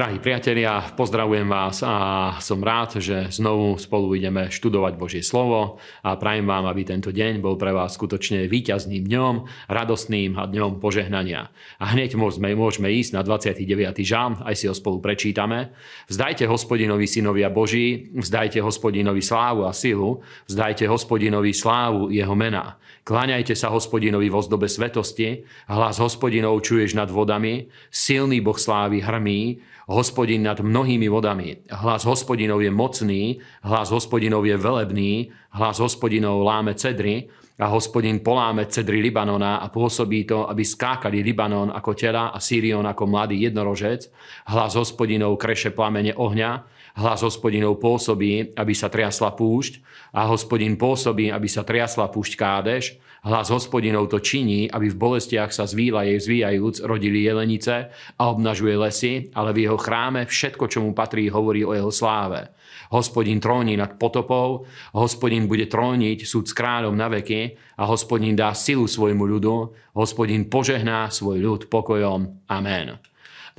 Drahí priatelia, pozdravujem vás a som rád, že znovu spolu ideme študovať Božie slovo a prajem vám, aby tento deň bol pre vás skutočne víťazným dňom, radostným a dňom požehnania. A hneď môžeme, môžeme ísť na 29. žám, aj si ho spolu prečítame. Vzdajte hospodinovi synovia Boží, vzdajte hospodinovi slávu a silu, vzdajte hospodinovi slávu jeho mena. Kláňajte sa hospodinovi vo zdobe svetosti, hlas hospodinov čuješ nad vodami, silný boh slávy hrmí, hospodin nad mnohými vodami. Hlas hospodinov je mocný, hlas hospodinov je velebný, hlas hospodinov láme cedry a hospodin poláme cedry Libanona a pôsobí to, aby skákali Libanon ako tela a Sýrion ako mladý jednorožec. Hlas hospodinov kreše plamene ohňa, hlas hospodinov pôsobí, aby sa triasla púšť a hospodin pôsobí, aby sa triasla púšť kádeš Hlas hospodinov to činí, aby v bolestiach sa zvíla jej zvíjajúc rodili jelenice a obnažuje lesy, ale v jeho chráme všetko, čo mu patrí, hovorí o jeho sláve. Hospodin tróni nad potopou, hospodin bude tróniť súd s kráľom na veky a hospodin dá silu svojmu ľudu, hospodin požehná svoj ľud pokojom. Amen.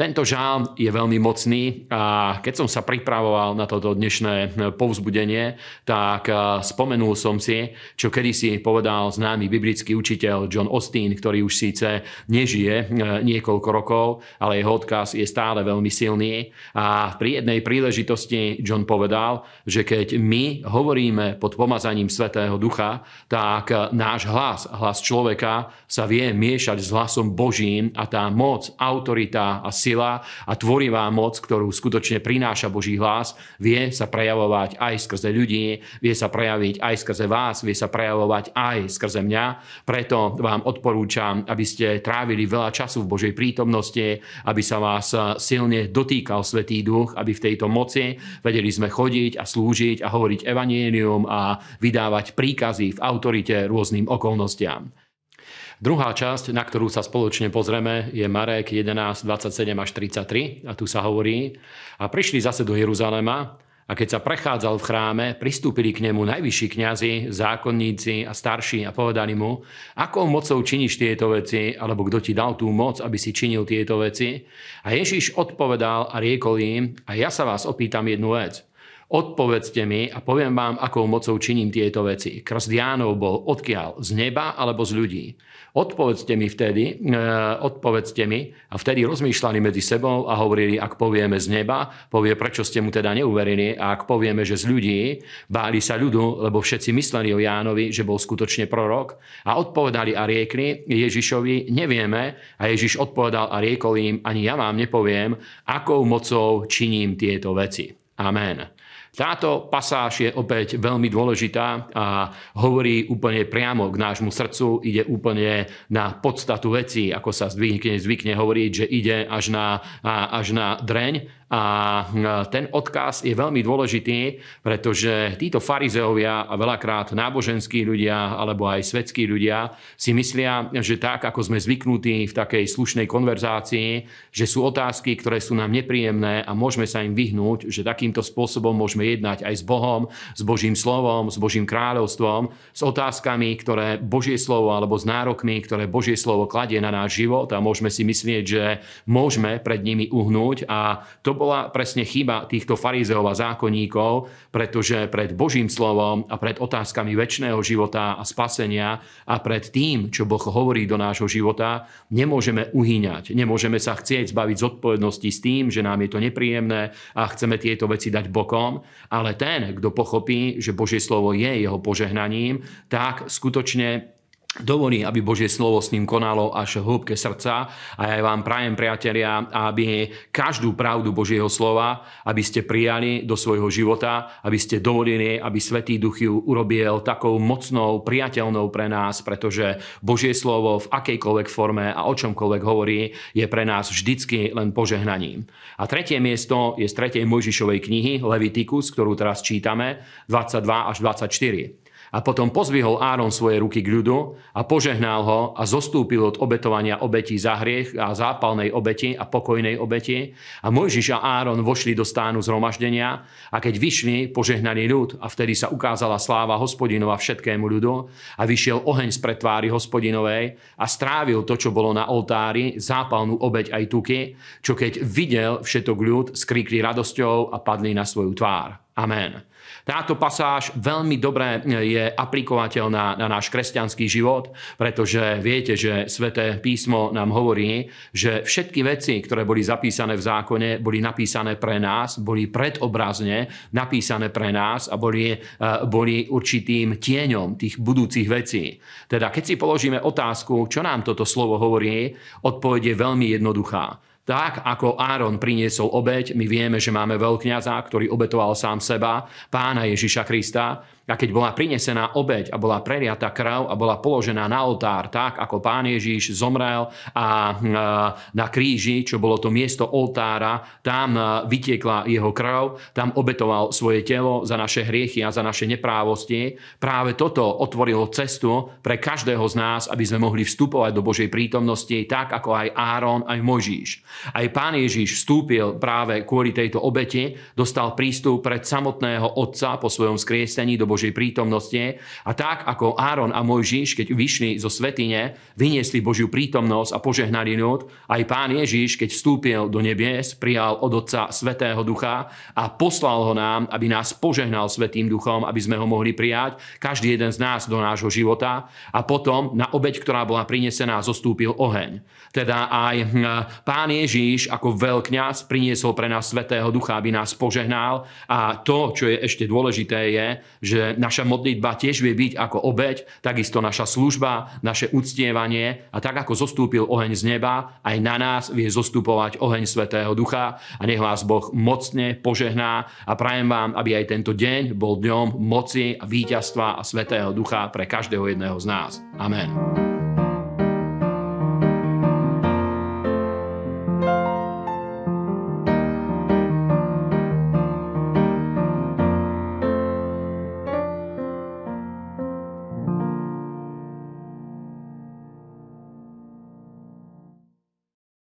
Tento žál je veľmi mocný a keď som sa pripravoval na toto dnešné povzbudenie, tak eh, spomenul som si, čo kedysi povedal známy biblický učiteľ John Austin, ktorý už síce nežije eh, niekoľko rokov, ale jeho odkaz je stále veľmi silný. A pri jednej príležitosti John povedal, že keď my hovoríme pod pomazaním Svetého Ducha, tak eh, náš hlas, hlas človeka sa vie miešať s hlasom Božím a tá moc, autorita a sila a tvorivá moc, ktorú skutočne prináša Boží hlas, vie sa prejavovať aj skrze ľudí, vie sa prejaviť aj skrze vás, vie sa prejavovať aj skrze mňa. Preto vám odporúčam, aby ste trávili veľa času v Božej prítomnosti, aby sa vás silne dotýkal Svetý Duch, aby v tejto moci vedeli sme chodiť a slúžiť a hovoriť evanielium a vydávať príkazy v autorite rôznym okolnostiam. Druhá časť, na ktorú sa spoločne pozrieme, je Marek 11, 27 až 33. A tu sa hovorí, a prišli zase do Jeruzalema, a keď sa prechádzal v chráme, pristúpili k nemu najvyšší kňazi, zákonníci a starší a povedali mu, akou mocou činíš tieto veci, alebo kto ti dal tú moc, aby si činil tieto veci. A Ježiš odpovedal a riekol im, a ja sa vás opýtam jednu vec. Odpovedzte mi a poviem vám, akou mocou činím tieto veci. Krst Jánov bol odkiaľ? Z neba alebo z ľudí? Odpovedzte mi vtedy, e, odpovedzte mi a vtedy rozmýšľali medzi sebou a hovorili, ak povieme z neba, povie, prečo ste mu teda neuverili a ak povieme, že z ľudí, báli sa ľudu, lebo všetci mysleli o Jánovi, že bol skutočne prorok a odpovedali a riekli Ježišovi, nevieme a Ježiš odpovedal a riekol im, ani ja vám nepoviem, akou mocou činím tieto veci. Amen. Táto pasáž je opäť veľmi dôležitá a hovorí úplne priamo k nášmu srdcu, ide úplne na podstatu veci, ako sa zvykne, zvykne hovoriť, že ide až na, až na dreň. A ten odkaz je veľmi dôležitý, pretože títo farizeovia a veľakrát náboženskí ľudia alebo aj svetskí ľudia si myslia, že tak, ako sme zvyknutí v takej slušnej konverzácii, že sú otázky, ktoré sú nám nepríjemné a môžeme sa im vyhnúť, že takýmto spôsobom môžeme jednať aj s Bohom, s Božím slovom, s Božím kráľovstvom, s otázkami, ktoré Božie slovo alebo s nárokmi, ktoré Božie slovo kladie na náš život a môžeme si myslieť, že môžeme pred nimi uhnúť a to bola presne chyba týchto farizeov a zákonníkov, pretože pred Božím slovom a pred otázkami väčšného života a spasenia a pred tým, čo Boh hovorí do nášho života, nemôžeme uhýňať. Nemôžeme sa chcieť zbaviť zodpovednosti s tým, že nám je to nepríjemné a chceme tieto veci dať bokom, ale ten, kto pochopí, že Božie slovo je jeho požehnaním, tak skutočne dovolí, aby Božie slovo s ním konalo až v hĺbke srdca. A ja vám prajem, priatelia, aby každú pravdu Božieho slova, aby ste prijali do svojho života, aby ste dovolili, aby Svetý Duch ju urobil takou mocnou, priateľnou pre nás, pretože Božie slovo v akejkoľvek forme a o čomkoľvek hovorí, je pre nás vždycky len požehnaním. A tretie miesto je z tretej Mojžišovej knihy Levitikus, ktorú teraz čítame, 22 až 24. A potom pozvihol Áron svoje ruky k ľudu a požehnal ho a zostúpil od obetovania obetí za hriech a zápalnej obeti a pokojnej obeti. A Mojžiš a Áron vošli do stánu zhromaždenia a keď vyšli, požehnali ľud a vtedy sa ukázala sláva hospodinova všetkému ľudu a vyšiel oheň z pretváry hospodinovej a strávil to, čo bolo na oltári, zápalnú obeť aj tuky, čo keď videl všetok ľud, skríkli radosťou a padli na svoju tvár. Amen. Táto pasáž veľmi dobre je aplikovateľná na náš kresťanský život, pretože viete, že sväté písmo nám hovorí, že všetky veci, ktoré boli zapísané v zákone, boli napísané pre nás, boli predobrazne napísané pre nás a boli, eh, boli určitým tieňom tých budúcich vecí. Teda keď si položíme otázku, čo nám toto slovo hovorí, odpoveď je veľmi jednoduchá tak ako Áron priniesol obeď, my vieme, že máme veľkňaza, ktorý obetoval sám seba, pána Ježiša Krista, a keď bola prinesená obeď a bola preliata krv a bola položená na oltár, tak ako pán Ježíš zomrel a na kríži, čo bolo to miesto oltára, tam vytiekla jeho krv, tam obetoval svoje telo za naše hriechy a za naše neprávosti. Práve toto otvorilo cestu pre každého z nás, aby sme mohli vstupovať do Božej prítomnosti, tak ako aj Áron, aj Mojžíš. Aj pán Ježíš vstúpil práve kvôli tejto obeti, dostal prístup pred samotného Otca po svojom skriesení do Božej prítomnosti. A tak ako Áron a Mojžiš, keď vyšli zo svetine, vyniesli Božiu prítomnosť a požehnali ľud, aj pán Ježiš, keď vstúpil do nebies, prijal od Otca Svetého Ducha a poslal ho nám, aby nás požehnal Svetým Duchom, aby sme ho mohli prijať, každý jeden z nás do nášho života. A potom na obeď, ktorá bola prinesená, zostúpil oheň. Teda aj hm, pán Ježíš ako veľkňaz priniesol pre nás Svetého Ducha, aby nás požehnal. A to, čo je ešte dôležité, je, naša modlitba tiež vie byť ako obeď, takisto naša služba, naše uctievanie a tak ako zostúpil oheň z neba, aj na nás vie zostupovať oheň Svetého Ducha a nech vás Boh mocne požehná a prajem vám, aby aj tento deň bol dňom moci a víťazstva a Svetého Ducha pre každého jedného z nás. Amen.